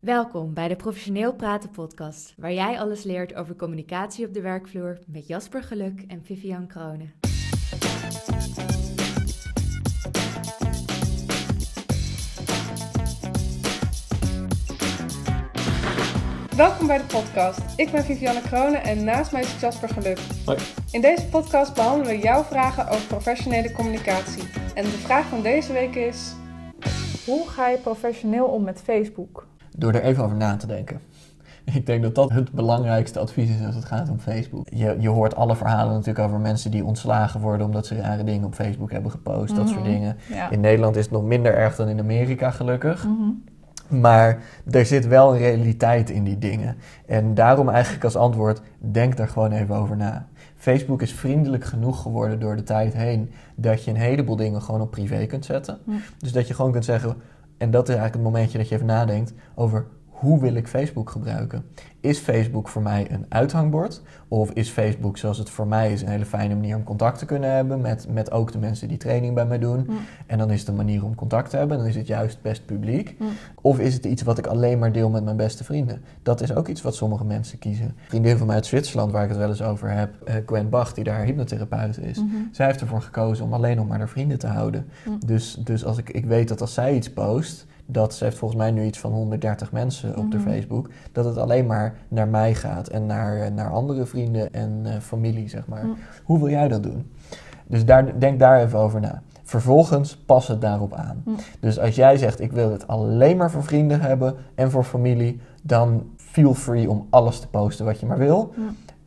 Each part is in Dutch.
Welkom bij de Professioneel Praten podcast, waar jij alles leert over communicatie op de werkvloer met Jasper Geluk en Vivian Kronen. Welkom bij de podcast. Ik ben Vivianne Kronen en naast mij is Jasper Geluk. Hoi. In deze podcast behandelen we jouw vragen over professionele communicatie. En de vraag van deze week is: hoe ga je professioneel om met Facebook? Door er even over na te denken. Ik denk dat dat het belangrijkste advies is als het gaat om Facebook. Je, je hoort alle verhalen natuurlijk over mensen die ontslagen worden omdat ze rare dingen op Facebook hebben gepost, dat soort Mhm. dingen. Ja. In Nederland is het nog minder erg dan in Amerika, gelukkig. Maar er zit wel een realiteit in die dingen. En daarom eigenlijk als antwoord, denk daar gewoon even over na. Facebook is vriendelijk genoeg geworden door de tijd heen dat je een heleboel dingen gewoon op privé kunt zetten. Dus dat je gewoon kunt zeggen, en dat is eigenlijk het momentje dat je even nadenkt over hoe wil ik Facebook gebruiken? Is Facebook voor mij een uithangbord? Of is Facebook zoals het voor mij is een hele fijne manier om contact te kunnen hebben met, met ook de mensen die training bij mij doen? En dan is het een manier om contact te hebben, dan is het juist best publiek. Of is het iets wat ik alleen maar deel met mijn beste vrienden? Dat is ook iets wat sommige mensen kiezen. Een vriendin van mij uit Zwitserland, waar ik het wel eens over heb, eh, Gwen Bach, die daar hypnotherapeut is. Mhm. Zij heeft ervoor gekozen om alleen nog maar haar vrienden te houden. Dus, dus als ik, ik weet dat als zij iets post, dat ze heeft volgens mij nu iets van 130 mensen op de Mhm. Facebook, dat het alleen maar naar mij gaat en naar, eh, naar andere vrienden en eh, familie, zeg maar. Hoe wil jij dat doen? Dus daar, denk daar even over na. Vervolgens pas het daarop aan. Dus als jij zegt, ik wil het alleen maar voor vrienden hebben en voor familie, dan feel free om alles te posten wat je maar wil.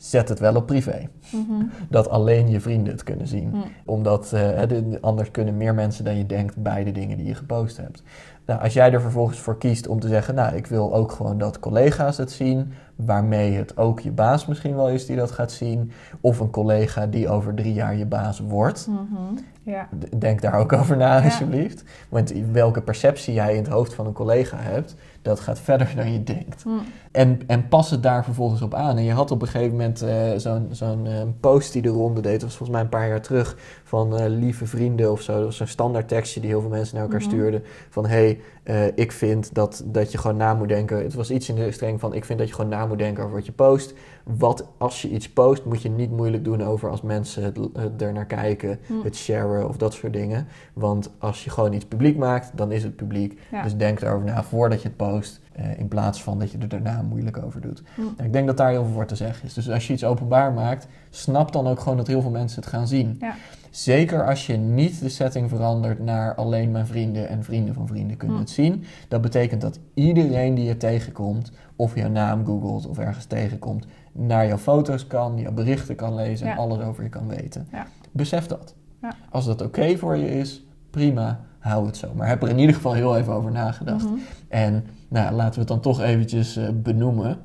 Zet het wel op privé. Mhm. Dat alleen je vrienden het kunnen zien. Omdat eh, de- anders kunnen meer mensen dan je denkt bij de dingen die je gepost hebt. Nou, als jij er vervolgens voor kiest om te zeggen, nou, ik wil ook gewoon dat collega's het zien, waarmee het ook je baas misschien wel is die dat gaat zien, of een collega die over drie jaar je baas wordt. Mhm. Ja. Denk daar ook over na, Ja. alsjeblieft. Want welke perceptie jij in het hoofd van een collega hebt, dat gaat verder dan je denkt. Mhm. En, en pas het daar vervolgens op aan. En je had op een gegeven moment eh, zo'n zo'n eh, post die de ronde deed. Dat was volgens mij een paar jaar terug. Van eh, lieve vrienden of zo. Dat was zo'n standaard tekstje die heel veel mensen naar elkaar Mhm. stuurden. Van hé, hey, ik vind dat, dat je gewoon na moet denken. Het was iets in de streng van ik vind dat je gewoon na moet denken over wat je post. Wat als je iets post moet je niet moeilijk doen over als mensen het, het er naar kijken. Mhm. Het sharen of dat soort dingen. Want als je gewoon iets publiek maakt, dan is het publiek. Ja. Dus denk daarover na voordat je het post. eh, in plaats van dat je er daarna moeilijk over doet. Hm. Ik denk dat daar heel veel voor te zeggen is. Dus als je iets openbaar maakt, snap dan ook gewoon dat heel veel mensen het gaan zien. Ja. Zeker als je niet de setting verandert naar alleen mijn vrienden en vrienden van vrienden kunnen Hm. het zien. Dat betekent dat iedereen die je tegenkomt, of jouw naam googelt of ergens tegenkomt, naar jouw foto's kan, jouw berichten kan lezen en Ja. alles over je kan weten. Ja. Besef dat. Ja. Als dat oké voor je is, prima, hou het zo. Maar heb er in ieder geval heel even over nagedacht. Mhm. En nou, laten we het dan toch eventjes eh, benoemen.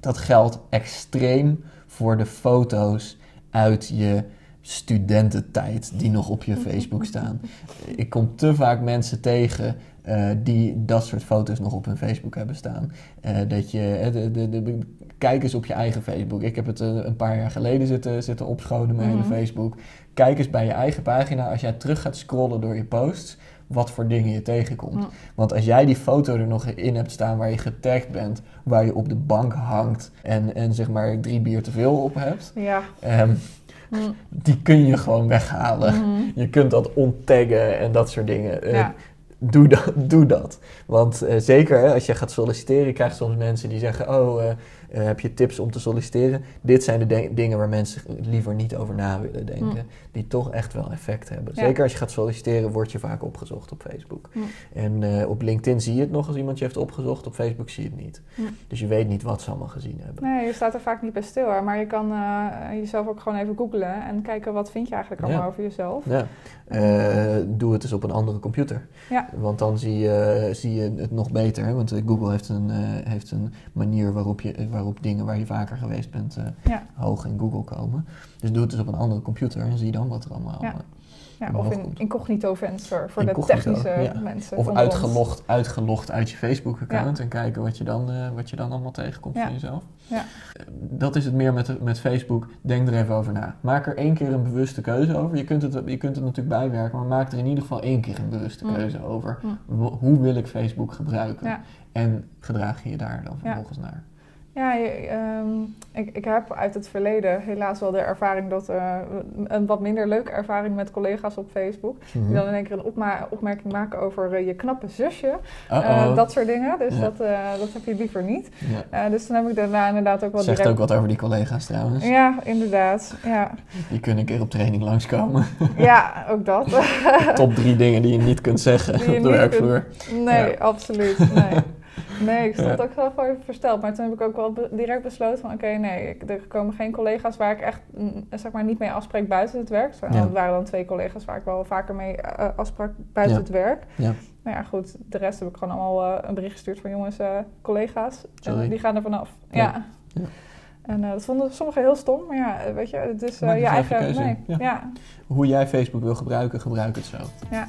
Dat geldt extreem voor de foto's uit je studententijd die nog op je Facebook staan. Ik kom te vaak mensen tegen eh, die dat soort foto's nog op hun Facebook hebben staan. Eh, dat je, eh, de, de, de, kijk eens op je eigen Facebook. Ik heb het een paar jaar geleden zitten, zitten opschonen, mijn Mhm. hele Facebook. Kijk eens bij je eigen pagina, als jij terug gaat scrollen door je posts, wat voor dingen je tegenkomt. Ja. Want als jij die foto er nog in hebt staan waar je getagd bent, waar je op de bank hangt en, en zeg maar drie bier te veel op hebt, Ja. ehm, die kun je gewoon weghalen. Mhm. Je kunt dat onttaggen en dat soort dingen. Eh, Ja. Doe, dat, doe dat. Want eh, zeker hè, als je gaat solliciteren, krijg je soms mensen die zeggen: Oh, eh, eh, heb je tips om te solliciteren? Dit zijn de de- dingen waar mensen liever niet over na willen denken. Mm. Die toch echt wel effect hebben. Ja. Zeker als je gaat solliciteren, word je vaak opgezocht op Facebook. Mm. En op LinkedIn zie je het nog als iemand je heeft opgezocht. Op Facebook zie je het niet. Mm. Dus je weet niet wat ze allemaal gezien hebben. Nee, je staat er vaak niet bij stil, hoor. maar je kan jezelf ook gewoon even googlen en kijken wat vind je eigenlijk allemaal Ja. over jezelf. Ja. Doe het dus op een andere computer. Ja. Want dan zie je, zie je het nog beter. Hè? Want eh, Google heeft een, eh, heeft een manier waarop, je, waarop dingen waar je vaker geweest bent eh, Ja. hoog in Google komen. Dus doe het dus op een andere computer en zie dan wat er allemaal, Ja. Ja, of in incognito venster voor Incognito, de technische ja. mensen. Of uitgelogd, uitgelogd uit je Facebook-account en kijken wat je, dan, eh, wat je dan allemaal tegenkomt van jezelf. Ja. Eh, Dat is het meer met, met Facebook. Denk er even over na. Maak er één keer een bewuste keuze over. Je kunt het, je kunt het natuurlijk bijwerken, maar maak er in ieder geval één keer een bewuste Mm. keuze over. Mm. Hoe wil ik Facebook gebruiken? En gedraag je je daar dan vervolgens naar? Ja, ehm, ik, ik heb uit het verleden helaas wel de ervaring dat eh, een wat minder leuke ervaring met collega's op Facebook. Mhm. Die dan in één keer een opmerking maken over eh, je knappe zusje. Eh, dat soort dingen. Dus Ja. dat, dat heb je liever niet. ja. Dus toen heb ik daarna inderdaad ook wel Zegt direct... ook wat over die collega's trouwens. Ja, inderdaad. Ja, Die kunnen een keer op training langskomen. ja ook dat. Top drie dingen die je niet kunt zeggen op de werkvloer. Nee, Ja. absoluut. Nee. Nee, ik stond Ja. ook zelf wel even versteld. Maar toen heb ik ook wel be- direct besloten van... Oké, nee, ik, er komen geen collega's waar ik echt mm, zeg maar, niet mee afspreek buiten het werk. Zo, Ja. Het waren dan twee collega's waar ik wel vaker mee eh, afsprak buiten Ja. het werk. Ja. Nou ja, goed. De rest heb ik gewoon allemaal eh, een bericht gestuurd van... Jongens, eh, collega's, en die gaan er vanaf. Ja. En eh, dat vonden sommigen heel stom. Maar ja, eh, weet je, het is eh, je er eigen... keuze Nee, ja. Hoe jij Facebook wil gebruiken, gebruik het zo. Ja.